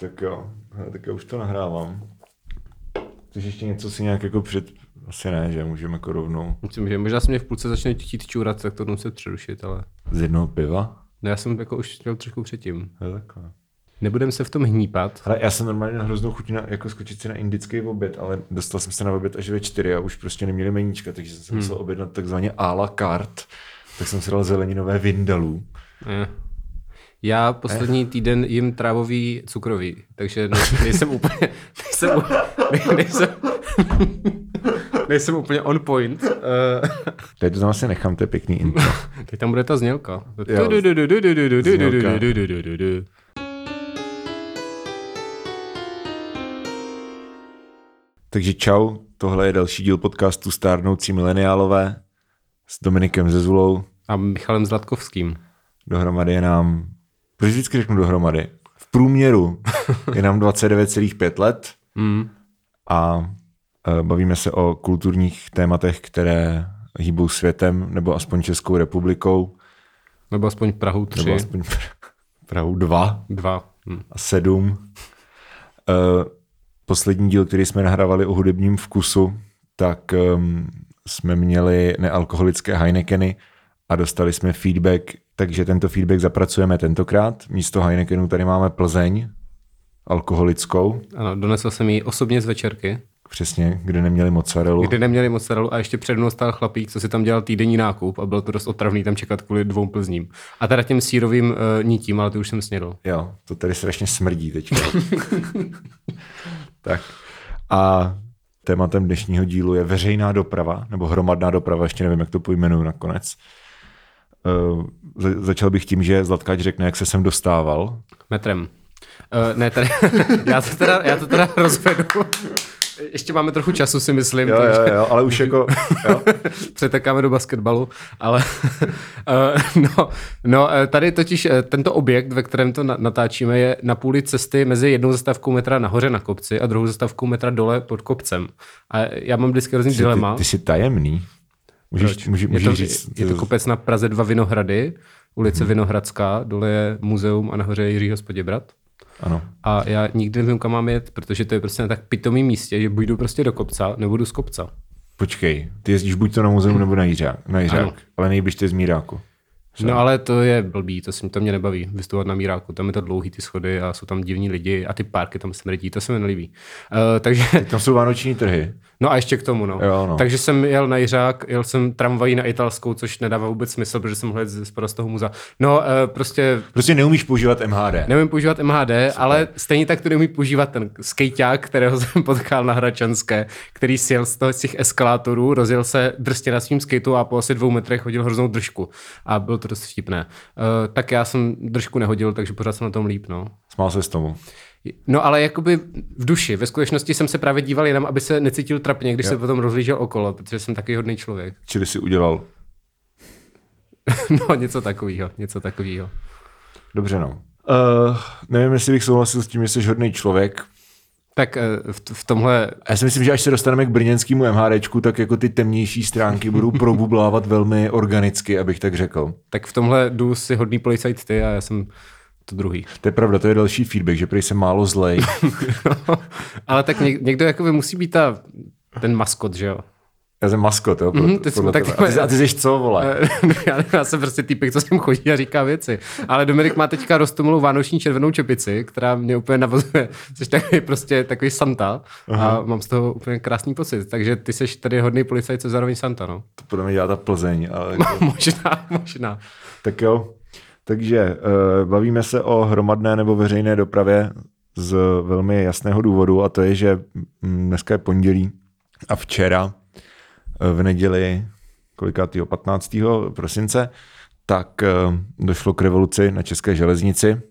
Tak jo, Hele, tak já už to nahrávám. Chceš ještě něco si nějak jako před... Asi ne, že můžeme jako rovnou Myslím, že možná se mě v půlce začne chtít čůrat, tak to se přerušit, ale z jednoho piva? no, já jsem jako už chtěl trošku předtím. Je takhle. Nebudem se v tom hnípat. Ale já jsem normálně na hroznou chuť na, jako skočit si na indický oběd, ale dostal jsem se na oběd až ve čtyři a už prostě neměli meníčka, takže jsem se musel objednat takzvaně à la carte. Tak jsem si dal zeleninové vindalů. Eh. Já poslední týden jim trávový cukrový, takže ne- nejsem úplně, nejsem, ne- nejsem, nejsem úplně on point. Uh, Tady to tam asi nechám, to je pěkný intro. teď tam bude ta znělka. Jo. Takže čau, tohle je další díl podcastu Stárnoucí mileniálové s Dominikem Zezulou. A Michalem Zlatkovským. Dohromady je nám, proč vždycky řeknu dohromady? V průměru je nám 29,5 let Mm. a e, bavíme se o kulturních tématech, které hýbou světem, nebo aspoň Českou republikou, Nebo aspoň Prahu 3. nebo aspoň Prahu 2 Dva. Hm. a 7. E, poslední díl, který jsme nahrávali o hudebním vkusu, tak um, jsme měli nealkoholické Heinekeny a dostali jsme feedback, takže tento feedback zapracujeme tentokrát. Místo Heinekenu tady máme Plzeň, alkoholickou, Ano, donesl jsem ji osobně z večerky, přesně, kde neměli mozzarellu. kdy neměli mozzarellu a ještě před mnou stál chlapík, co si tam dělal týdenní nákup a bylo to dost otravný tam čekat kvůli dvou plzním. A teda tím sírovým uh, nítím, ale to už jsem snědl. Jo, to tady strašně smrdí teď. tak. A tématem dnešního dílu je veřejná doprava, nebo hromadná doprava, ještě nevím, jak to pojmenuju nakonec. Uh, za- začal bych tím, že Zlatkáč řekne, jak se sem dostával. Metrem. Uh, ne, tady, já, to teda, já to teda rozvedu. Ještě máme trochu času, si myslím, Jo, jo, takže jo, ale už jako, jo. přetekáme do basketbalu, ale uh, no, no, eh, tady totiž eh, tento objekt, ve kterém to na- natáčíme, je na půli cesty mezi jednou zastavkou metra nahoře na kopci a druhou zastavkou metra dole pod kopcem. A já mám vždycky hrozný Ty, dilema. ty jsi tajemný. Můžeš, může, je, můžeš to, říct, je to kopec na Praze 2 Vinohrady, ulice Vinohradská, dole je muzeum a nahoře je Jiřího Spoděbrat. ano. A já nikdy nevím, kam mám jet, protože to je prostě na tak pitomém místě, že buď jdu prostě do kopca, nebo jdu z kopca. Počkej, ty jezdíš buď to na muzeum nebo na Jiřák, na Jiřák Ano. ale nejbliž ty z Míráku. No ale to je blbý, to, se, to mě nebaví, vystupovat na míráku, tam je to dlouhý ty schody a jsou tam divní lidi a ty parky tam smrdí, to se mi nelíbí. Uh, takže, Tam jsou vánoční trhy. No a ještě k tomu, no. Jo, no. Takže jsem jel na Jiřák, jel jsem tramvají na italskou, což nedává vůbec smysl, protože jsem mohl jet z toho muzea. No, uh, prostě Prostě neumíš používat MHD. Neumím používat MHD, ale stejně tak to neumí používat ten skejťák, kterého jsem potkal na Hračanské, který sjel z, toho, z těch eskalátorů, rozjel se drsně na svým skateu a po asi dvou metrech hodil hroznou držku. A bylo to dost vtipné. Uh, tak já jsem držku nehodil, takže pořád jsem na tom líp. No. Smál se s tomu. No ale jakoby v duši. Ve skutečnosti jsem se právě díval jenom, aby se necítil trapně, když Jo. se potom rozlížel okolo, protože jsem taky hodný člověk. Čili si udělal. no něco takového, něco takového. Dobře, no. Uh, nevím, jestli bych souhlasil s tím, že jsi hodný člověk. Tak eh, v, v tomhle Já si myslím, že až se dostaneme k brněnskému MHDčku, tak jako ty temnější stránky budou probublávat velmi organicky, abych tak řekl. tak v tomhle jdu si hodný policajt ty a já jsem to druhý. To je pravda, to je další feedback, že prý jsem málo zlej. Ale tak něk, někdo jakoby musí být ta, ten maskot, že jo? Já jsem maskot, jo? Pro, ty jsi- tak tebe. a, ty, a ty jsi co, vole? já, já jsem prostě týpek, co sem chodí a říká věci. Ale Dominik má teďka roztomilou vánoční červenou čepici, která mě úplně navozuje. Jsi takový prostě takový Santa a mám z toho úplně krásný pocit. Takže ty jsi tady hodný policajt, co zároveň Santa, no. To podle mě dělá ta Plzeň. Ale jako, možná, možná. tak jo. Takže uh, bavíme se o hromadné nebo veřejné dopravě z velmi jasného důvodu a to je, že mm, dneska je pondělí a včera eh, v neděli kolikátýho 15. prosince, tak eh, došlo k revoluci na české železnici.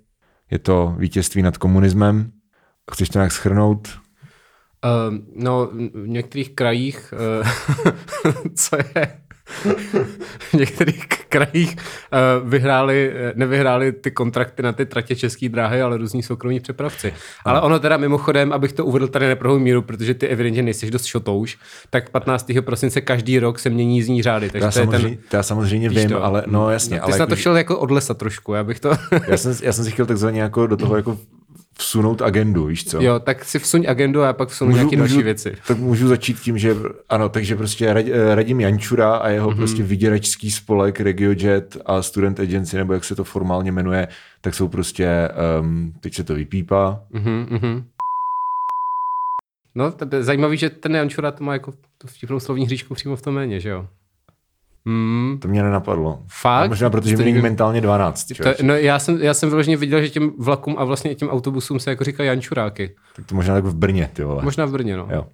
Je to vítězství nad komunismem. Chceš to nějak schrnout? Uh, no, v některých krajích, uh, co je, v některých krajích uh, vyhráli, eh, nevyhráli ty kontrakty na ty tratě české dráhy, ale různí soukromí přepravci. Ale ono teda mimochodem, abych to uvedl tady na míru, protože ty evidentně nejsi dost šotouš, tak 15. prosince každý rok se mění jízdní řády. To Takže já to je samozřejmě, ten, já samozřejmě vím, to? ale no jasně. Ty ale jsi na to šel jako od lesa trošku, já bych to... já, jsem, já jsem si chtěl takzvaně jako do toho jako vsunout agendu, víš co? Jo, tak si vsuň agendu a pak vsunu nějaké další věci. Tak můžu začít tím, že ano, takže prostě Rad- eh, Radim Jančura a jeho mm-hmm. prostě vyděračský spolek RegioJet a Student Agency, nebo jak se to formálně jmenuje, tak jsou prostě, um, teď se to vypípá, Mhm, mhm. No, to je zajímavý, že ten Jančura to má jako tu vtipnou slovní hříčku přímo v tom jméně, že jo? Hmm, to mě nenapadlo. Fakt? A možná protože To mi není mentálně 12, to, člověče. no, já, jsem, já jsem vyloženě viděl, že těm vlakům a vlastně těm autobusům se jako říká Jančuráky. Tak to možná tak v Brně, ty vole. Možná v Brně, no. Jo.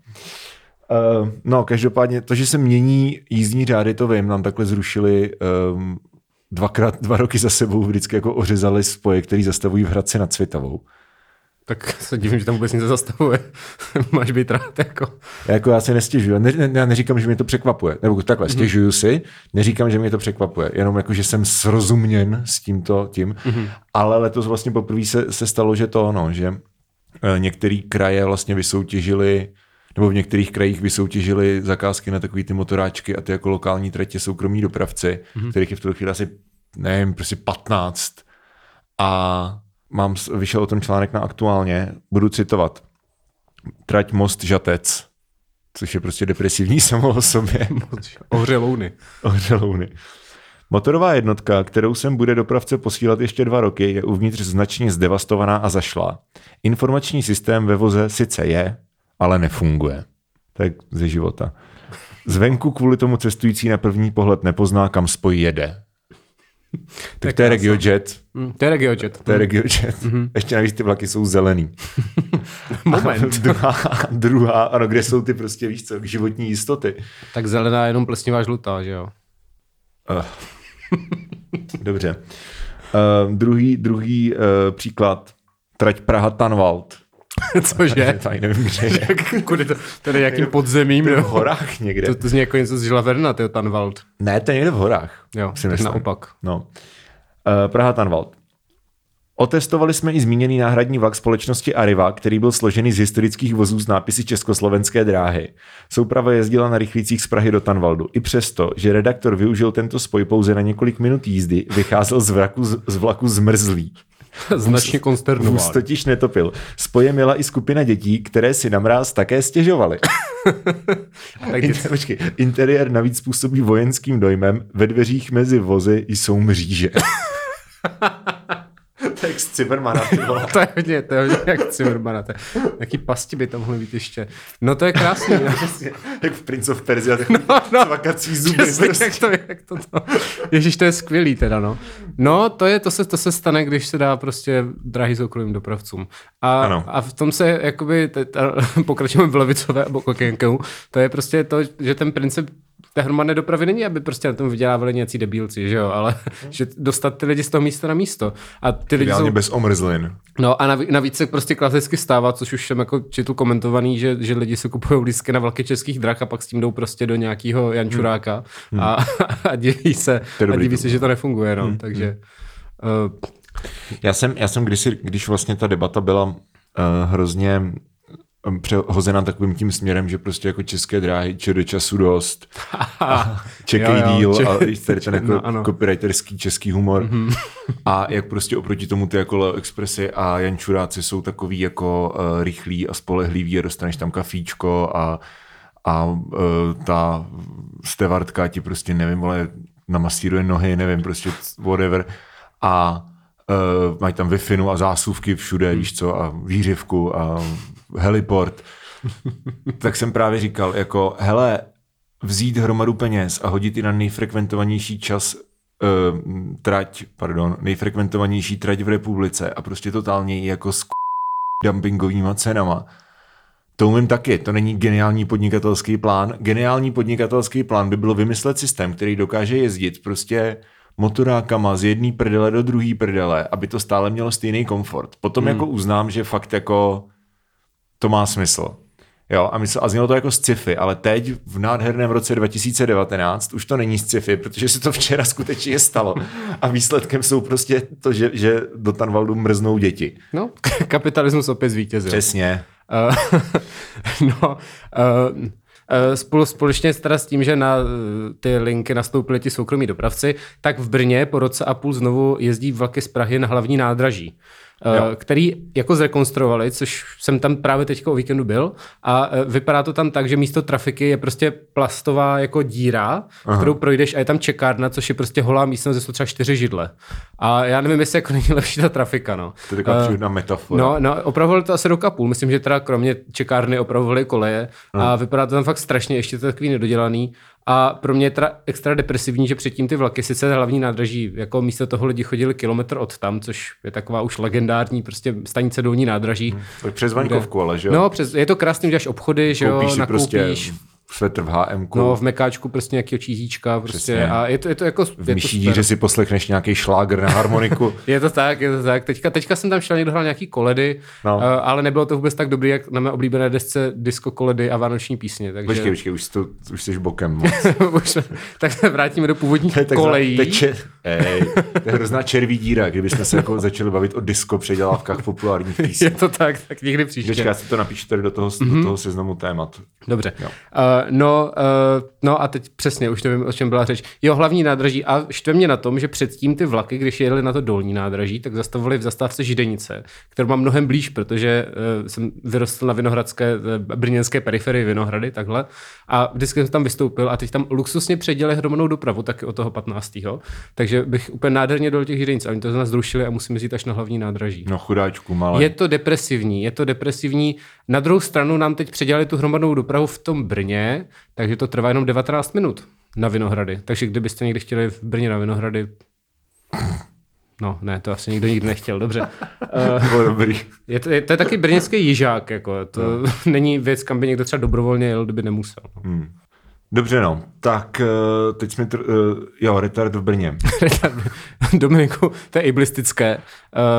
Uh, no, každopádně to, že se mění jízdní řády, to vím, nám takhle zrušili um, dvakrát, dva roky za sebou, vždycky jako ořezali spoje, který zastavují v Hradci nad Cvitavou. Tak se divím, že tam vůbec nic nezastavuje. Máš být rád, jako. Já, jako já se nestěžuju, ne, ne, já neříkám, že mě to překvapuje, nebo takhle, stěžuju si, neříkám, že mě to překvapuje, jenom jako, že jsem srozuměn s tímto tím, mm-hmm. ale letos vlastně poprvé se, se stalo, že to ono, že eh, některé kraje vlastně vysoutěžili nebo v některých krajích vysoutěžili zakázky na takové ty motoráčky a ty jako lokální tratě soukromí dopravci, mm-hmm. kterých je v tuto chvíli asi, nevím, prostě 15. A mám, vyšel o tom článek na aktuálně, budu citovat. Trať Most Žatec, což je prostě depresivní samo o sobě. Ohře louny. Ohřelouny. Motorová jednotka, kterou sem bude dopravce posílat ještě dva roky, je uvnitř značně zdevastovaná a zašlá. Informační systém ve voze sice je, ale nefunguje. Tak ze života. Zvenku kvůli tomu cestující na první pohled nepozná, kam spoj jede. Tak to je RegioJet. To je RegioJet. To je RegioJet. Ještě navíc ty vlaky jsou zelený. Moment. A druhá, druhá, ano, kde jsou ty prostě, víš co, životní jistoty. Tak zelená je jenom plesnivá žlutá, že jo? Uh. Dobře. Uh, druhý druhý uh, příklad. Trať Praha-Tanvald. Cože? Tady nevím, kde je. Kudy to, to je nějakým podzemím, To je v horách někde. To, to zní jako něco z Žlaverna, tyjo, Tanvald. Ne, to je někde v horách. Jo, si tak myslím. naopak. No. Uh, Praha-Tanvald. Otestovali jsme i zmíněný náhradní vlak společnosti Arriva, který byl složený z historických vozů s nápisy Československé dráhy. Souprava jezdila na rychlících z Prahy do Tanvaldu. I přesto, že redaktor využil tento spoj pouze na několik minut jízdy, vycházel z, vraku, z vlaku zmrzlý. Značně Vůz konsternován. totiž netopil. Spoje měla i skupina dětí, které si na mráz také stěžovaly. Tak In, počkej, interiér navíc působí vojenským dojmem, ve dveřích mezi vozy jsou mříže. tak z Cibermana, ty vole. to je hodně, to je hodně jak Cimrmana. To je, jaký pasti by tam mohly být ještě. No to je krásný. no. Jak v Prince of Persia, tak no, no. cvakací zuby. Přesně, prostě. jak to, jak to, to. Ježíš, to je skvělý teda, no. No, to, je, to, se, to se stane, když se dá prostě drahý soukromým dopravcům. A, Ano. a v tom se, jakoby, pokračujeme v levicové okénku, to je prostě to, že ten princip té hromadné dopravy není, aby prostě na tom vydělávali nějací debílci, že jo, ale že dostat ty lidi z toho místa na místo. A ty lidi jsou, bez omrzlin. No a navíc, navíc se prostě klasicky stává, což už jsem jako četl komentovaný, že, že lidi si kupují lístky na vlaky českých drah a pak s tím jdou prostě do nějakého Jančuráka hmm. a, a diví se, a diví se, že to nefunguje, no, hmm. takže uh, Já jsem, já jsem kdysi, když vlastně ta debata byla uh, hrozně přehozena takovým tím směrem, že prostě jako české dráhy, če do času dost, čekej Jo, jo, díl če- a tady ten jako no, ano. copywriterský český humor. Mm-hmm. A jak prostě oproti tomu ty jako Leo Expressy a Jančuráci jsou takový jako uh, rychlí a spolehlivý a dostaneš tam kafíčko a, a uh, ta stevardka ti prostě nevím, ale namasíruje nohy, nevím, prostě whatever. A uh, mají tam wi a zásuvky všude, hmm. víš co, a výřivku a heliport. tak jsem právě říkal, jako, hele, vzít hromadu peněz a hodit i na nejfrekventovanější čas uh, trať, pardon, nejfrekventovanější trať v republice a prostě totálně ji jako s dumpingovýma cenama. To umím taky, to není geniální podnikatelský plán. Geniální podnikatelský plán by bylo vymyslet systém, který dokáže jezdit prostě motorákama z jedné prdele do druhé prdele, aby to stále mělo stejný komfort. Potom hmm. jako uznám, že fakt jako to má smysl. Jo, a, mysl, a znělo to jako sci-fi, ale teď v nádherném roce 2019 už to není sci-fi, protože se to včera skutečně stalo. A výsledkem jsou prostě to, že, že do Tanvaldu mrznou děti. no, kapitalismus opět zvítězil. Přesně. Uh, no, uh, spolu společně teda s tím, že na ty linky nastoupili ti soukromí dopravci, tak v Brně po roce a půl znovu jezdí vlaky z Prahy na hlavní nádraží. Jo. který jako zrekonstruovali, což jsem tam právě teď o víkendu byl a vypadá to tam tak, že místo trafiky je prostě plastová jako díra, Aha. kterou projdeš a je tam čekárna, což je prostě holá místnost, jsou třeba čtyři židle. A já nevím, jestli jako není lepší ta trafika, no. To je taková uh, metafora. No, no, opravovali to asi roka půl, myslím, že teda kromě čekárny opravovali koleje Aha. a vypadá to tam fakt strašně, ještě to takový nedodělaný a pro mě je teda extra depresivní, že předtím ty vlaky, sice hlavní nádraží, jako místo toho lidi chodili kilometr od tam, což je taková už legendární prostě stanice dolní nádraží. Hmm, tak přes Vaňkovku, ale že jo? No, přes, je to krásný, že až obchody, že jo, nakoupíš. Prostě svetr v HM. No, v Mekáčku prostě nějaký čízíčka prostě Přesně. a je to, je to jako... V myší díře si poslechneš nějaký šláger na harmoniku. je to tak, je to tak. Teďka, teďka jsem tam šel, někdo hrál nějaký koledy, no. uh, ale nebylo to vůbec tak dobrý, jak na mé oblíbené desce disco koledy a vánoční písně. Takže... Počkej, počkej, už, to, už jsi bokem moc. tak se vrátíme do původních kolejí. Teče, ej, to je hrozná červí díra, kdybychom se jako začali bavit o disco předělávkách populárních písní. je to tak, tak někdy příště. Počkej, já si to napíšu tady do toho, mm-hmm. do mhm. toho seznamu témat. Dobře. Uh, no, uh, no a teď přesně, už nevím, o čem byla řeč. Jo, hlavní nádraží a štve mě na tom, že předtím ty vlaky, když jeli na to dolní nádraží, tak zastavovali v zastávce Židenice, kterou mám mnohem blíž, protože uh, jsem vyrostl na Vinohradské, uh, brněnské periferii Vinohrady, takhle. A vždycky jsem tam vystoupil a teď tam luxusně předělali hromadnou dopravu taky od toho 15. Takže bych úplně nádherně do těch Židenic. A oni to z nás zrušili a musíme jít až na hlavní nádraží. No chudáčku, malé. Je to depresivní, je to depresivní. Na druhou stranu nám teď předělali tu hromadnou dopravu v tom Brně, takže to trvá jenom 19 minut na Vinohrady. Takže kdybyste někdy chtěli v Brně na Vinohrady, No, ne, to asi nikdo nikdy nechtěl, dobře. Uh, dobrý. Je to, je, to je taky brněnský jižák, jako, to no. není věc, kam by někdo třeba dobrovolně jel, kdyby nemusel. Hmm. Dobře, no. Tak uh, teď jsme, tr- uh, jo, retard v Brně. Dominiku, to je ableistické.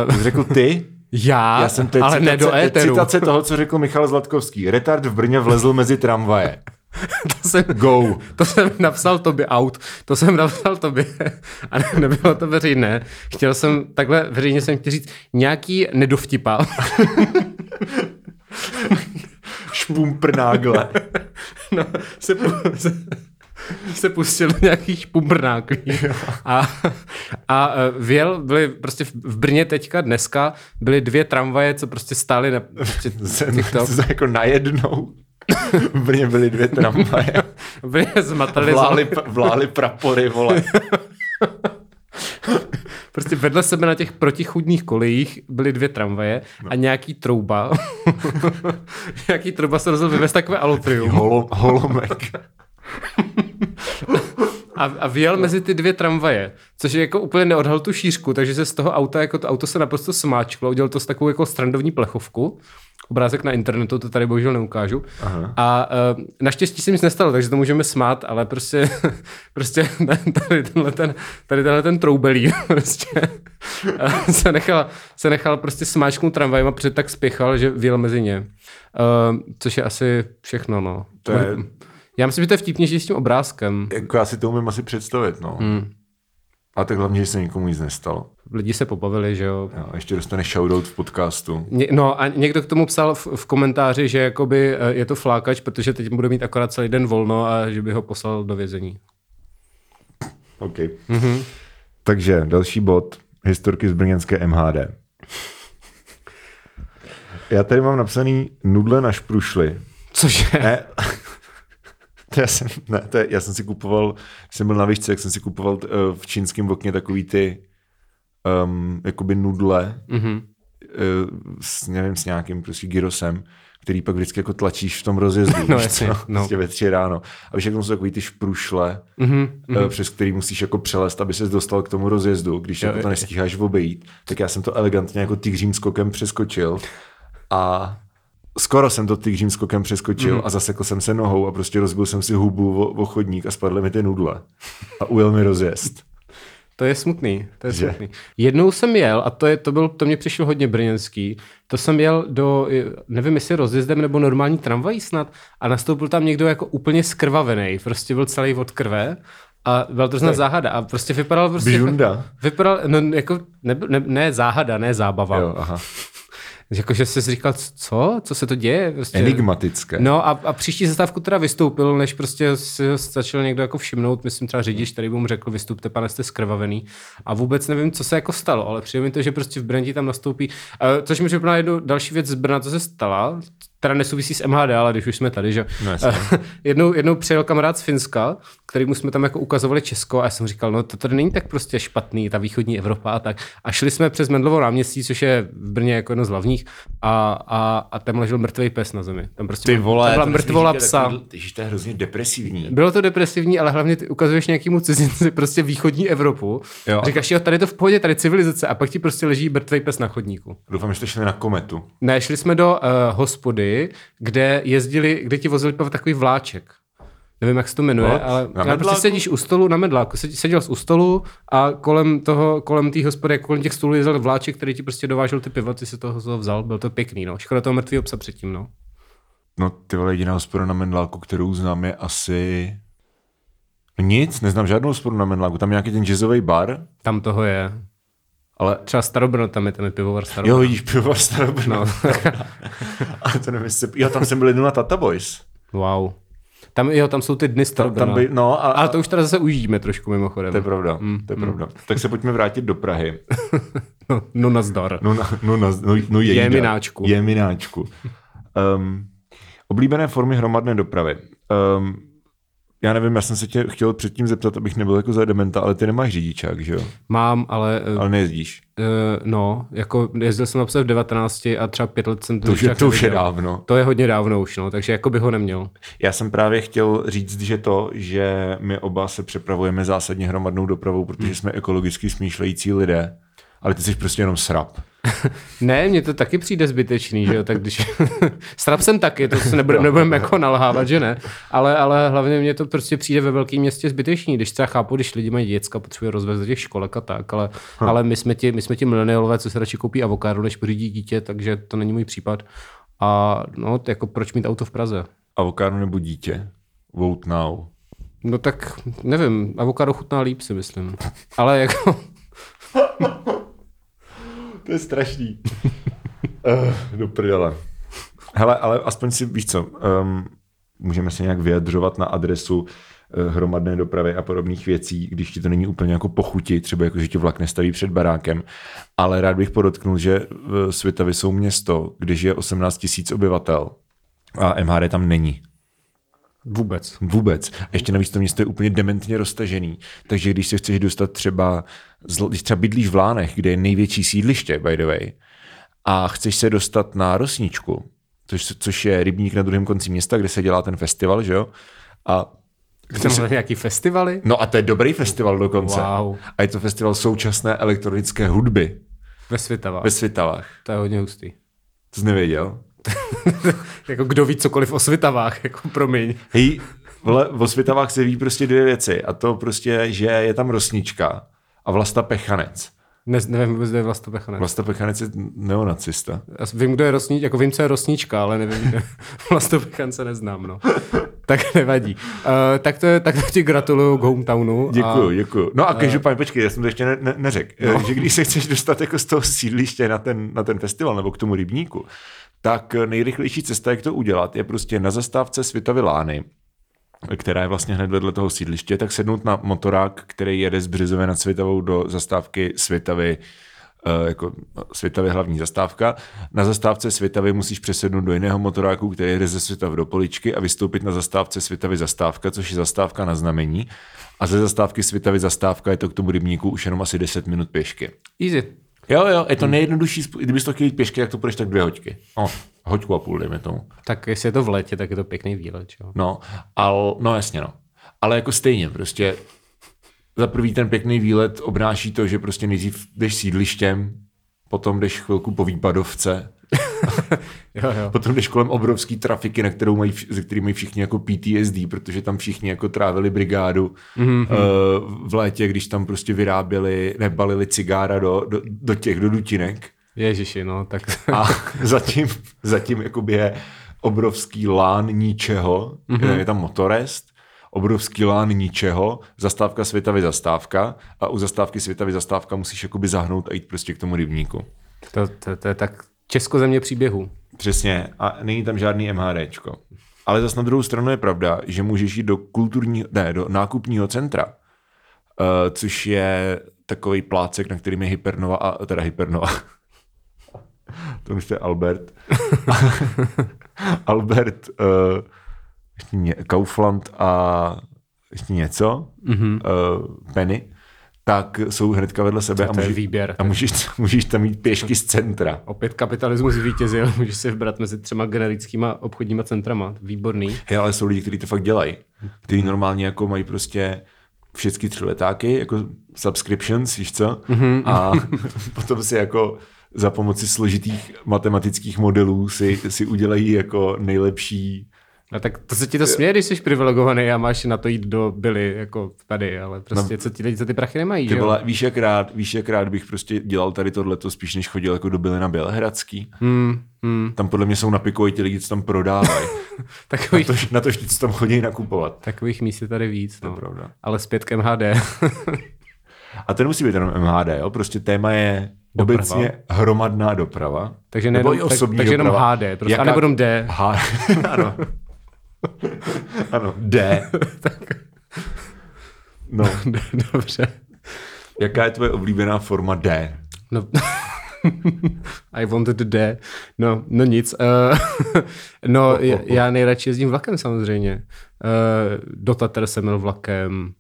Uh, řekl ty? Já, Já jsem ale citace, ne do éteru. Citace toho, co řekl Michal Zlatkovský. Retard v Brně vlezl mezi tramvaje. to jsem, Go. To jsem napsal tobě out, to jsem napsal tobě a ne, nebylo to veřejné. Chtěl jsem, takhle veřejně jsem chtěl říct, nějaký nedovtipa. Špumprnágle. no, se, se, se pustil do nějakých špumprnáklí. A, a e, věl, byly prostě v Brně teďka dneska, byly dvě tramvaje, co prostě stály na prostě těchto... jako najednou. V Brně byly dvě tramvaje. v Brně zmatrali... Vláli, vláli prapory, vole. Prostě vedle sebe na těch protichudných kolejích byly dvě tramvaje no. a nějaký trouba. nějaký trouba se rozhodl vyvést takové alotrium. Holo, holomek. A, a vyjel mezi ty dvě tramvaje, což je jako úplně neodhal tu šířku, takže se z toho auta, jako to auto se naprosto smáčklo, udělal to s takovou jako strandovní plechovku obrázek na internetu, to tady bohužel neukážu. Aha. A uh, naštěstí se nic nestalo, takže to můžeme smát, ale prostě, prostě tady tenhle ten, tady tenhle ten troubelí prostě se nechal, se nechal prostě smáčknout tramvajem a před tak spěchal, že vyjel mezi ně. Uh, což je asi všechno, no. To je... Já myslím, že to je vtipnější s tím obrázkem. Jako já si to umím asi představit, no. Hmm. A tak hlavně, že se nikomu nic nestalo. Lidi se pobavili, že jo. jo ještě dostane shoutout v podcastu. Ně, no a někdo k tomu psal v, v komentáři, že jakoby eh, je to flákač, protože teď bude mít akorát celý den volno a že by ho poslal do vězení. OK. Mm-hmm. Takže další bod. Historky z brněnské MHD. Já tady mám napsaný nudle na šprušly. Cože? Ne, já jsem, ne, to je, já jsem si kupoval, když jsem byl na výšce, jak jsem si kupoval uh, v čínském okně takový ty um, jakoby nudle mm-hmm. uh, s, nevím, s nějakým prostě gyrosem, který pak vždycky jako tlačíš v tom rozjezdu. no, jasně, no. Prostě ve tři ráno. A všechno jsou takový ty šprušle, mm-hmm, uh, přes který musíš jako přelést, aby ses dostal k tomu rozjezdu. Když jo, jako to nestíháš obejít, tak já jsem to elegantně jako tygřím skokem přeskočil a skoro jsem to tygřím skokem přeskočil mm. a zasekl jsem se nohou a prostě rozbil jsem si hubu o, o chodník a spadly mi ty nudle. A ujel mi rozjezd. To je smutný, to je že? smutný. Jednou jsem jel, a to, je, to, byl, to mě přišlo hodně brněnský, to jsem jel do, nevím jestli rozjezdem nebo normální tramvají snad, a nastoupil tam někdo jako úplně skrvavený, prostě byl celý od krve a byla to záhada a prostě vypadal prostě... Bžunda. Vypadal, no jako, ne, ne, ne záhada, ne zábava. Jo, aha Jakože jsi říkal, co? Co se to děje? Prostě... Enigmatické. No a, a příští zastávku teda vystoupil, než prostě si ho začal někdo jako všimnout, myslím třeba řidič, který by mu řekl, vystupte, pane, jste skrvavený. A vůbec nevím, co se jako stalo, ale přijde mi to, že prostě v Brandě tam nastoupí. Uh, což mi připomíná jednu další věc z Brna, co se stala, teda nesouvisí s MHD, ale když už jsme tady, že No, jednou, jednou přijel kamarád z Finska, kterýmu jsme tam jako ukazovali Česko a já jsem říkal, no to tady není tak prostě špatný, ta východní Evropa a tak. A šli jsme přes Mendlovo náměstí, což je v Brně jako jedno z hlavních a, a, a tam ležel mrtvý pes na zemi. Tam prostě Ty vole, tam byla mrtvola psa. Ježiš, to je hrozně depresivní. Bylo to depresivní, ale hlavně ty ukazuješ nějakému cizinci prostě východní Evropu. Jo. A říkáš, jo, tady je to v pohodě, tady civilizace a pak ti prostě leží mrtvý pes na chodníku. Doufám, že jste šli na kometu. Ne, šli jsme do uh, hospody, kde jezdili, kde ti vozili takový vláček. Nevím, jak se to jmenuje, What? ale, prostě medláku? sedíš u stolu na medláku. Seděl jsi u stolu a kolem toho, kolem té hospody, kolem těch stolů jezdil vláček, který ti prostě dovážel ty pivo, ty si toho toho vzal, byl to pěkný, no. Škoda toho mrtvého psa předtím, no. No ty vole, jediná hospoda na Mendláku, kterou znám, je asi... No nic, neznám žádnou hospodu na Mendláku. Tam je nějaký ten jazzový bar, Tam toho je. Ale... Třeba Starobrno, tam je ten pivovar Starobrno. Jo, vidíš, pivovar Starobrno. No. A to nevím, jestli... Jo, tam jsem byl jednou na Tata Boys. wow. Tam, jo, tam jsou ty dny Starobrna. Tam by, no a, Ale to už teda zase užijíme trošku mimochodem. to je pravda, to je pravda. Tak se pojďme vrátit do Prahy. No, no nazdar. No, na, no, na, no, no jejda. Jemináčku. Jemináčku. Um, oblíbené formy hromadné dopravy. Um, já nevím, já jsem se tě chtěl předtím zeptat, abych nebyl jako za dementa, ale ty nemáš řidičák, že jo? Mám, ale uh, Ale nejezdíš. Uh, no, jako jezdil jsem napsat v 19 a třeba pět let jsem To už je, to už je dávno. To je hodně dávno už, no, takže jako by ho neměl. Já jsem právě chtěl říct, že to, že my oba se přepravujeme zásadně hromadnou dopravou, protože jsme ekologicky smýšlející lidé, ale ty jsi prostě jenom srap. Ne, mně to taky přijde zbytečný, že jo, tak když... Strap jsem taky, to se nebudeme nebudem jako nalhávat, že ne, ale, ale hlavně mně to prostě přijde ve velkém městě zbytečný, když třeba chápu, když lidi mají děcka, potřebují rozvést do těch školek a tak, ale, Hm. ale my jsme ti, my jsme ti milenialové, co se radši koupí avokádo, než pořídí dítě, takže to není můj případ. A no, jako proč mít auto v Praze? Avokádo nebo dítě? Vote now. No tak nevím, avokádo chutná líp si myslím. Ale jako, To je strašný. uh, do prdele. Hele, ale aspoň si víš co, um, můžeme se nějak vyjadřovat na adresu uh, hromadné dopravy a podobných věcí, když ti to není úplně jako pochuti, třeba jako, že ti vlak nestaví před barákem, ale rád bych podotknul, že v Svitavy jsou město, kde je 18 tisíc obyvatel a MHD tam není. Vůbec. Vůbec. A ještě navíc to město je úplně dementně roztažený. Takže když se chceš dostat třeba, když třeba bydlíš v Lánech, kde je největší sídliště, by the way, a chceš se dostat na Rosničku, což, což je rybník na druhém konci města, kde se dělá ten festival, že jo? A Chceme se... nějaký festivaly? No a to je dobrý festival dokonce. Wow. A je to festival současné elektronické hudby Ve Svitavách. ve Svitavách. To je hodně hustý. To jsi nevěděl? jako kdo ví cokoliv o Svitavách, jako promiň. Hej, vole, o Svitavách se ví prostě dvě věci. A to prostě, že je tam Rosnička a Vlasta Pechanec. Ne, nevím vůbec, kdo je Vlasto Pechanec. Vlasta Pechanec je neonacista. Já vím, kdo je Rosnič, jako vím, co je Rosnička, ale nevím, kdo Vlasto Pechance neznám, no. tak nevadí. Uh, tak, to je, tak to ti gratuluju k hometownu. Děkuju, A, děkuju. No a každopádně, počkej, já jsem to ještě ne, ne, neřekl. No. Že když se chceš dostat jako z toho sídliště na ten, na ten festival nebo k tomu rybníku, tak nejrychlejší cesta, jak to udělat, je prostě na zastávce Svitavy Lány, která je vlastně hned vedle toho sídliště, tak sednout na motorák, který jede z Břizové nad Svitavou do zastávky Svitavy, eh, jako Svitavy hlavní zastávka. Na zastávce Svitavy musíš přesednout do jiného motoráku, který jede ze Svitavy do Poličky a vystoupit na zastávce Svitavy zastávka, což je zastávka na znamení. A ze zastávky Svitavy zastávka je to k tomu rybníku už jenom asi 10 minut pěšky. Easy. Jo, jo, je to nejjednodušší, kdybys to chtěl jít pěšky, jak to půjdeš tak dvě hoďky. No, hoďku a půl, dejme tomu. Tak jestli je to v létě, tak je to pěkný výlet, jo. No, al, no jasně no. Ale jako stejně, prostě za prvý ten pěkný výlet obnáší to, že prostě nejdřív jdeš sídlištěm, potom jdeš chvilku po výpadovce, Jo, jo. potom jdeš kolem obrovský trafiky, na kterou mají, ze který mají všichni jako PTSD, protože tam všichni jako trávili brigádu mm-hmm. uh, v létě, když tam prostě vyráběli, nebalili cigára do, do, do těch, do dutinek. Ježiši, no, tak A zatím, zatím jakoby je obrovský lán ničeho, mm-hmm. je tam motorest, obrovský lán ničeho, zastávka Světavy zastávka a u zastávky Světavy zastávka musíš jakoby zahnout a jít prostě k tomu rybníku. to, to, to, je tak Českozemě příběhu. Přesně. A není tam žádný MHDčko. Ale zase na druhou stranu je pravda, že můžeš jít do kulturního, ne, do nákupního centra, uh, což je takový plácek, na kterým je Hypernova, a, teda Hypernova. to už je Albert. Albert, uh, ještě ně, Kaufland a ještě něco, mm-hmm. uh, Penny, tak jsou hnedka vedle sebe To- a, můžeš, výběr. a můžeš, můžeš tam mít pěšky z centra. Opět kapitalismus zvítězil, můžeš si vybrat mezi třema generickýma obchodníma centrama. Výborný. Hej, ale jsou lidi, kteří to fakt dělají. Kteří normálně jako mají prostě všechny tři letáky, jako subscriptions, víš co? Mm-hmm. A potom si jako za pomoci složitých matematických modelů si, si udělají jako nejlepší A tak to se ti to směje, když jsi privilegovaný a máš na to jít do byly, jako tady, ale prostě no, co ti lidi za ty prachy nemají, Ty že vole, víš, jak rád, víš, jak rád bych prostě dělal tady tohleto spíš, než chodil jako do Bylina Bělehradský. Hmm, hmm. Tam podle mě jsou napikojí ti lidi, co tam prodávají. Takových, to, na to, co tam chodí nakupovat. takových míst je tady víc, no. pravda. Ale zpět k MHD. A to nemusí být jenom MHD, jo? prostě téma je Doprava. obecně hromadná doprava. takže nebo nejenom, tak, takže jenom doprava. HD, prostě, Jaká- a nebo jenom D. H... ano. Ano, D. no, Dobře. jaká je tvoje oblíbená forma D? No, I wanted D. No, no nic. Uh, no, já, já nejradši jezdím vlakem samozřejmě. Uh, do Tater jsem jel vlakem,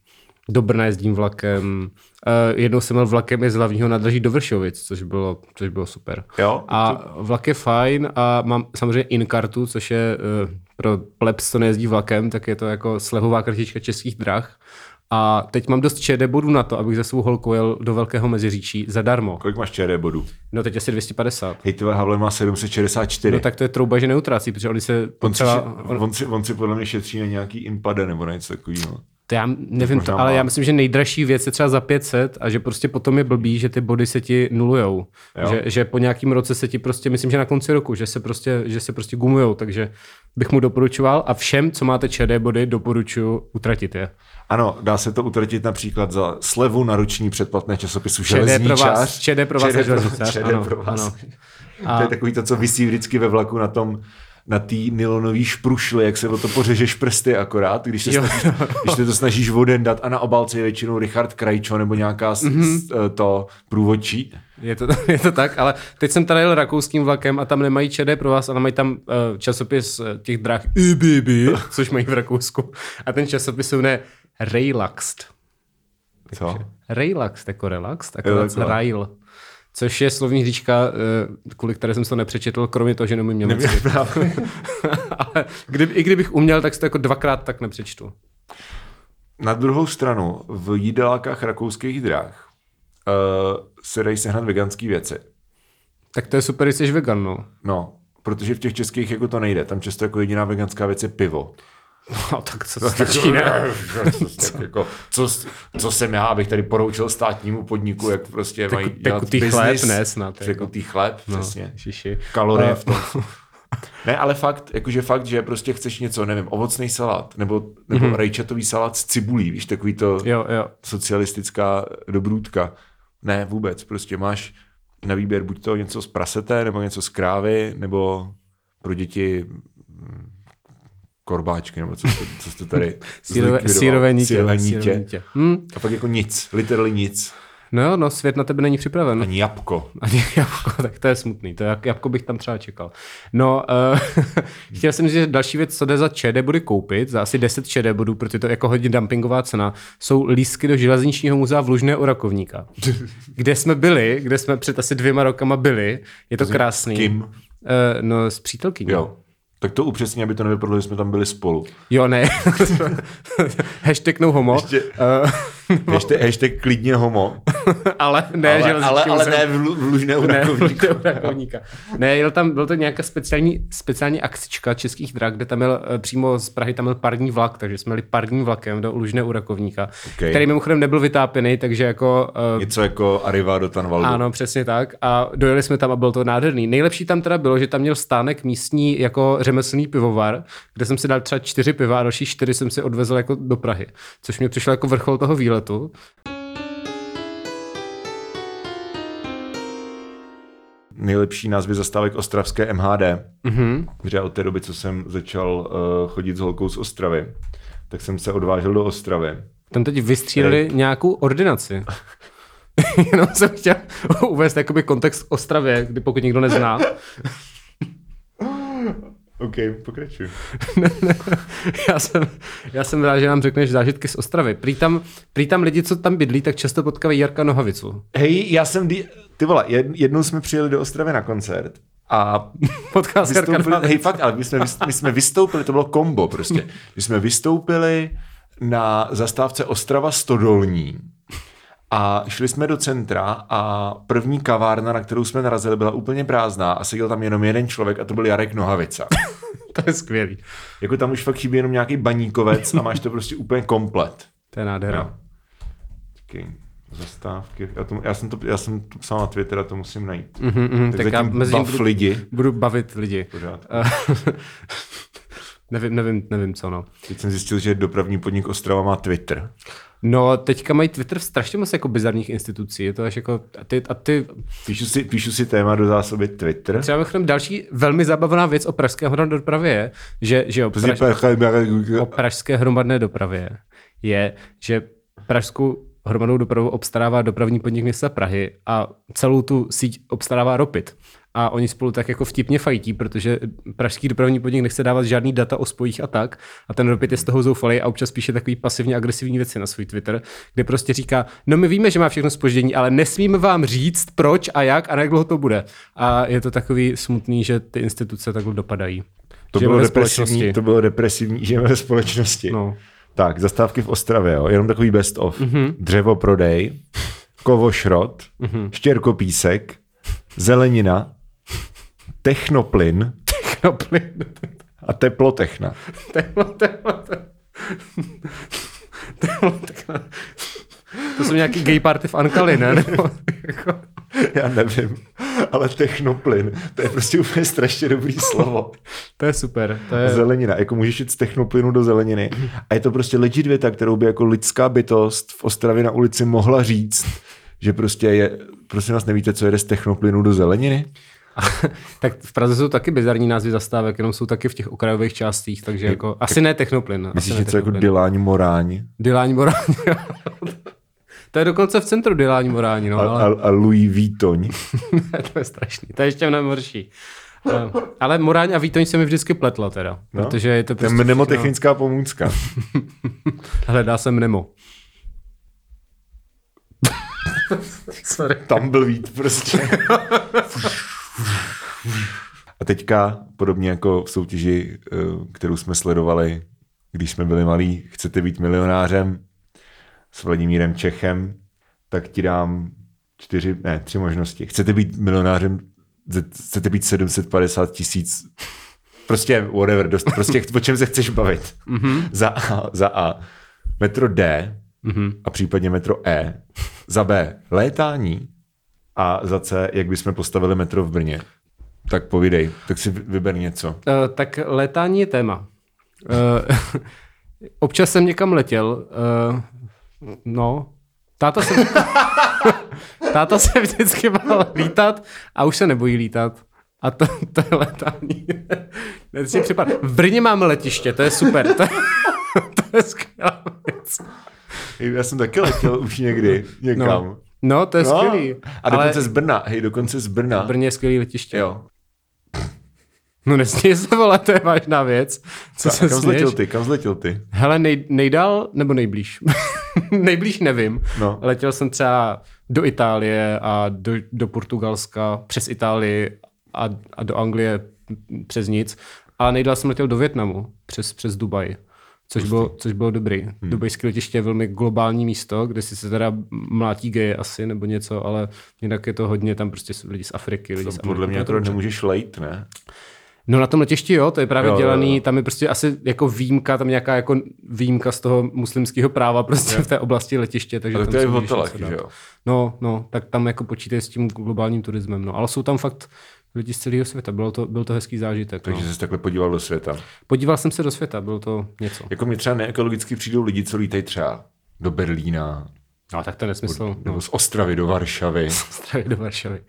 do Brna jezdím vlakem, uh, jednou jsem jel vlakem i z hlavního nádraží do Vršovic, což bylo, což bylo super. Jo? A vlak je fajn a mám samozřejmě in-kartu, což je uh, pro plebs, co nejezdí vlakem, tak je to jako slevová kartička českých drah. A teď mám dost ČD bodů na to, abych za svou holkou jel do Velkého Meziříčí zadarmo. Kolik máš ČD bodů? No teď asi 250. Hej, tvoje Havle má 764. No tak to je trouba, že neutrácí, protože oni se on, si, potřeba... on, on, si, on si podle mě šetří na nějaký impade nebo na něco takového. To já nevím, to, ale já myslím, že nejdražší věc je třeba za 500 a že prostě potom je blbý, že ty body se ti nulujou. Jo. Že, že, po nějakým roce se ti prostě, myslím, že na konci roku, že se prostě, že se prostě gumujou, takže bych mu doporučoval a všem, co máte ČD body, doporučuji utratit je. Ano, dá se to utratit například za slevu na roční předplatné časopisu ČD pro vás. ČD pro vás a ČD pro, železničář, ano, pro vás. ano. To je takový to, co vysí vždycky ve vlaku na tom na té nylonový šprušli, jak se o to pořežeš prsty akorát, když se, snažíš, když se to snažíš odendat a na obálce je většinou Richard Krajčo nebo nějaká Mhm. mm-hmm. to průvodčí. Je to, je to tak, ale teď jsem tady jel rakouským vlakem a tam nemají ČD pro vás, ale mají tam uh, časopis uh, těch drah IBB, což mají v Rakousku. A ten časopis se jmenuje Relaxed. Co? Relaxed, jako relaxed, jako rail. Což je slovní hříčka, eh, kvůli které jsem si to nepřečetl, kromě toho, že nemůžu německy. Ale kdyby, i kdybych uměl, tak si to jako dvakrát tak nepřečtu. Na druhou stranu, v jídelákách rakouských drah uh, se dají sehnat veganské věci. Tak to je super, když jsi vegan, no. No, protože v těch českých jako to nejde. Tam často jako jediná veganská věc je pivo. No, tak co stačí, ne? tak jako, co, co jsem já, abych tady poroučil státnímu podniku, jak prostě mají dělat tekutý business. chléb, ne, snad, jako. Tekutý chléb, přesně. Šiši. Kalorie A- v tom. Ne, ale fakt, jakože fakt, že prostě chceš něco, nevím, ovocný salát, nebo, nebo mm-hmm. rajčatový salát s cibulí, víš, takový to Jo, jo. socialistická dobrůdka. Ne, vůbec, prostě máš na výběr buď to něco z prasete, nebo něco z krávy, nebo pro děti mm, korbáčky, nebo co, to, co jste tady Sírové, zlikvidoval. sírové nitě. Sírové sírové nitě. nitě. Hm. A pak jako nic, literally nic. No jo, no, svět na tebe není připraven. Ani jabko. Ani jabko, tak to je smutný. To jak, jabko bych tam třeba čekal. No, uh, chtěl jsem říct, že další věc, co jde za ČD body koupit, za asi 10 ČD bodů, protože to je jako hodně dumpingová cena, jsou lístky do železničního muzea v Lužné u Rakovníka. kde jsme byli, kde jsme před asi dvěma rokama byli. Je to krásný. kým? Uh, no, s přítelkyní. Jo. Tak to upřesně, aby to nevypadalo, že jsme tam byli spolu. Jo, ne. Hashtag no homo. Ještě- Uh, Hashtag, hashtag klidně homo. ale ne, ale, ale, ale muzeum. ne v, Lu- v Lužné u Ne, Rakovníka. Ne, jel tam, byl to nějaká speciální, speciální akcička českých drah, kde tam měl eh, přímo z Prahy tam byl parní vlak, takže jsme jeli parním vlakem do Lužné u Rakovníka, Ok. který mimochodem nebyl vytápěný, takže jako... Uh, Něco jako Arriva do Tanvaldu. ano, přesně tak. A dojeli jsme tam a bylo to nádherný. Nejlepší tam teda bylo, že tam měl stánek místní jako řemeslný pivovar, kde jsem si dal třeba čtyři piva a další čtyři jsem si odvezl jako do Prahy, což mě přišlo jako vrchol toho výletu. Nejlepší názvy zastávek ostravské MHD, mm-hmm. protože od té doby, co jsem začal uh, chodit s holkou z Ostravy, tak jsem se odvážel do Ostravy. Tam teď vystříleli Hej. nějakou ordinaci. Jenom jsem chtěl uvést jakoby kontext Ostravě, kdy pokud nikdo nezná. OK, pokračuj. já, jsem, já jsem rád, že nám řekneš zážitky z Ostravy. Prý tam, prý tam lidi, co tam bydlí, tak často potkávají Jarka Nohavicu. Hej, já jsem, ty vole, jednou jsme přijeli do Ostravy na koncert a potkal se Jarka Hej, fakt, ale my jsme, my jsme vystoupili, to bylo kombo prostě. My jsme vystoupili na zastávce Ostrava Stodolní a šli jsme do centra a první kavárna, na kterou jsme narazili, byla úplně prázdná a seděl tam jenom jeden člověk a to byl Jarek Nohavica. to je skvělý. Jako tam už fakt chybí jenom nějaký baníkovec a máš to prostě úplně komplet. To je nádhera. No. Zastávky. Já, to, já, jsem to, já jsem to psal na Twitter a to musím najít. Mm-hmm, mm, tak, tak já mezi bav budu, lidi. Budu bavit lidi. nevím, nevím, nevím co, no. Teď jsem zjistil, že dopravní podnik Ostrava má Twitter. No, teďka mají Twitter strašně moc jako bizarních institucí. Je to až jako... A ty, a ty... Píšu, si, píšu si téma do zásoby Twitter. Třeba bych další velmi zábavná věc o pražské hromadné dopravě je, že, že o, praž... o pražské hromadné dopravě je, že pražskou hromadnou dopravu obstarává dopravní podnik města Prahy a celou tu síť obstarává Ropit a oni spolu tak jako vtipně fajtí, protože pražský dopravní podnik nechce dávat žádný data o spojích a tak a ten Ropit je z toho zoufalý a občas píše takový pasivně agresivní věci na svůj Twitter, kde prostě říká, no my víme, že má všechno spoždění, ale nesmíme vám říct proč a jak a jak dlouho to bude. A je to takový smutný, že ty instituce takhle dopadají. To bylo, depresivní, to bylo depresivní, žijeme ve společnosti. No. Tak, zastávky v Ostravě, jo. jenom takový best of. Mm-hmm. Dřevo prodej, kovošrot, mm-hmm. štěrkopísek, zelenina, technoplyn. Technoplyn. A teplotechna. Teplotechna. To jsou nějaký gay party v Ankali, ne? Nebo, jako... Já nevím, ale technoplyn, to je prostě úplně strašně dobrý slovo. to je super. To je... Zelenina, jako můžeš jít z technoplynu do zeleniny. A je to prostě legit věta, kterou by jako lidská bytost v Ostravě na ulici mohla říct, že prostě je, prosím vás, nevíte, co jede z technoplynu do zeleniny? tak v Praze jsou taky bizarní názvy zastávek, jenom jsou taky v těch okrajových částích, takže jako, asi ne technoplyn. Myslíš něco jako Dyláň Moráň? Dyláň Moráň, To je dokonce v centru Dyláň Moráň. No, a, ale... a, a Louis Vuitton. to je strašný, to je ještě mnohem horší. Uh, ale Moráň a Vítoň se mi vždycky pletla teda, no? protože je to prostě... mnemotechnická všechno... pomůcka. Hledá se mnemo. Sorry. Tumbleweed prostě. A teďka, podobně jako v soutěži, eh, kterou jsme sledovali, když jsme byli malí, chcete být milionářem s Vladimírem Čechem, tak ti dám čtyři, ne, tři možnosti. Chcete být milionářem, chcete být 750 tisíc, prostě whatever, dost, prostě o čem se chceš bavit. Mm-hmm. Za, A, za A metro D mm-hmm. a případně metro E. Za B létání a za C, jak bychom postavili metro v Brně. Tak povídej, tak si vyber něco. Uh, tak létání je téma. Uh, občas jsem někam letěl. Uh, no, táta se, táta se vždycky bál lítat a už se nebojí lítat. A to, to je letání. v Brně máme letiště, to je super. To, to je skvělá věc. Já jsem taky letěl už někdy někam. No. No, to je no. skvělý. A dokonce ale... z Brna, hej, dokonce z Brna. V Brně je skvělý letiště. Jo. No nesmí se volat, to je vážná věc. Co se kam zletěl ty, kam zletěl ty? Hele, nej, nejdál nebo nejblíž? nejblíž nevím. No. Letěl jsem třeba do Itálie a do, do Portugalska přes Itálii a, a do Anglie přes nic. A nejdál jsem letěl do Větnamu přes, přes Dubaj. Což bylo, což bylo dobrý. Hmm. Dubajské letiště je velmi globální místo, kde si se teda mlátí geje asi nebo něco, ale jinak je to hodně tam prostě lidi z Afriky. Lidi z podle mě jako nemůžeš lejt, ne? No na tom letišti jo, to je právě jo, dělaný, jo, jo. tam je prostě asi jako výjimka, tam nějaká jako výjimka z toho muslimského práva prostě jo. v té oblasti letiště. Takže to je v hotelech, jo? No, no, tak tam jako počítají s tím globálním turismem, no. Ale jsou tam fakt lidi z celého světa. Bylo to, byl to hezký zážitek. Takže no. jsi takhle podíval do světa. Podíval jsem se do světa, bylo to něco. Jako mi třeba neekologicky přijdou lidi, co lítají třeba do Berlína, No, tak to je nesmysl. Nebo No, z Ostravy do Varšavy. Ostravy do Varšavy.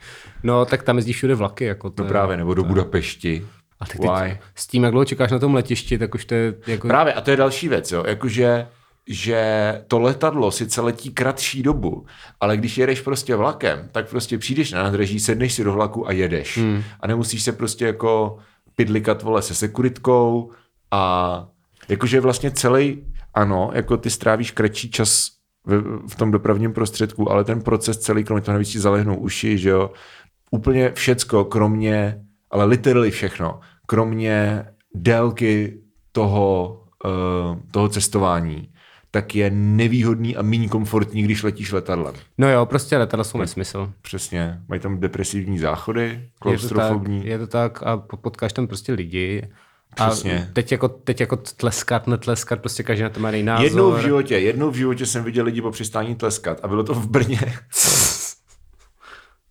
No, tak tam jezdí všude vlaky. Jako to No právě, nebo do Budapešti. A Why? teď, s tím, jak dlouho čekáš na tom letišti, tak už to je jako... Právě, a to je další věc, jo. Jakože že to letadlo sice letí kratší dobu, ale když jedeš prostě vlakem, tak prostě přijdeš na nádraží, sedneš si do vlaku a jedeš. Hmm. A nemusíš se prostě jako pidlikat vole se sekuritkou a jakože vlastně celý, ano, jako ty strávíš kratší čas v, v tom dopravním prostředku, ale ten proces celý, kromě toho navíc ti zalehnou uši, že jo, úplně všecko, kromě, ale literally všechno, kromě délky toho, uh, toho cestování, tak je nevýhodný a méně komfortní, když letíš letadlem. No jo, prostě letadla jsou nesmysl. Přesně. Mají tam depresivní záchody, Je to, tak, klaustrofobní. je to tak a po- potkáš tam prostě lidi. A Přesně. teď jako, teď jako tleskat, netleskat, prostě každý na to má jiný názor. Jednou v životě, jednou v životě jsem viděl lidi po přistání tleskat a bylo to v Brně.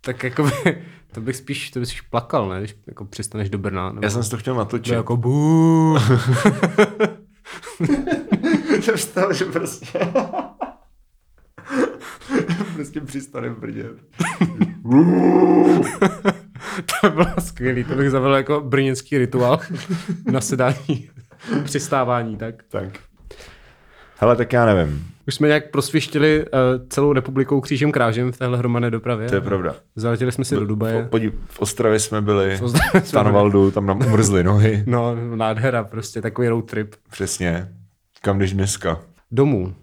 Tak jako by, to bych spíš, to bych spíš plakal, ne, když jako přistaneš do Brna. Nebo Já jsem si to chtěl natočit. jako bů. jsem vstal, že prostě... prostě přistane v Brně. to bylo skvělý, to bych zavedl jako brněnský rituál na sedání, přistávání, tak. Tak. Hele, tak já nevím. Už jsme nějak prosvištili uh, celou republikou křížem krážem v téhle hromadné dopravě. To je pravda. Zaletěli jsme si do Dubaje. Podí, v Ostravě jsme byli, Ostravě v Tanvaldu, tam nám umrzly nohy. No, nádhera, prostě takový road trip. Přesně. Kam jdeš dneska? Domů,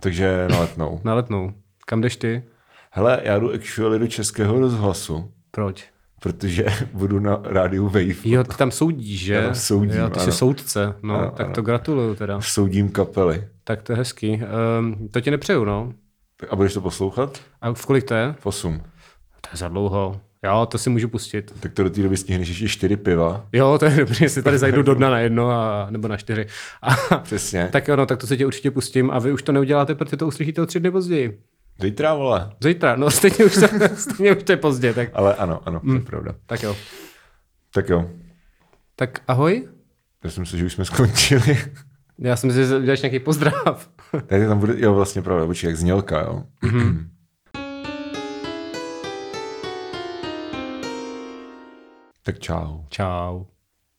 Takže na letnou. na letnou. Kam jdeš ty? Hele, já jdu actually do Českého rozhlasu, Proč? Protože budu na rádiu Wave. Jo, ty tam soudíš, že? Já tam soudím, jo, ty jsi ano. soudce, no, Ano, tak ano. to gratuluju teda. Soudím kapely. Tak to je hezký. Um, to ti nepřeju, no. A budeš to poslouchat? A v kolik to je? V 8. To je za dlouho. Jo, to si můžu pustit. Tak to do té doby stihneš ještě čtyři piva. Jo, to je dobré, jestli tady zajdu do dna na jedno a, nebo na čtyři. A, Přesně. tak jo, no, tak to se tě určitě pustím a vy už to neuděláte, protože to uslyšíte o tři dny později. Zítra, vole. Zítra, no stejně už, to, stejně už to je pozdě, tak, Ale ano, ano, to je pravda. tak jo. Tak jo. Tak ahoj. Já si, že už jsme skončili. Já jsem si uděláš nějaký pozdrav. Tady tam bude, jo, vlastně pravda, počkej, jak znělka, jo. tak čau. Čau.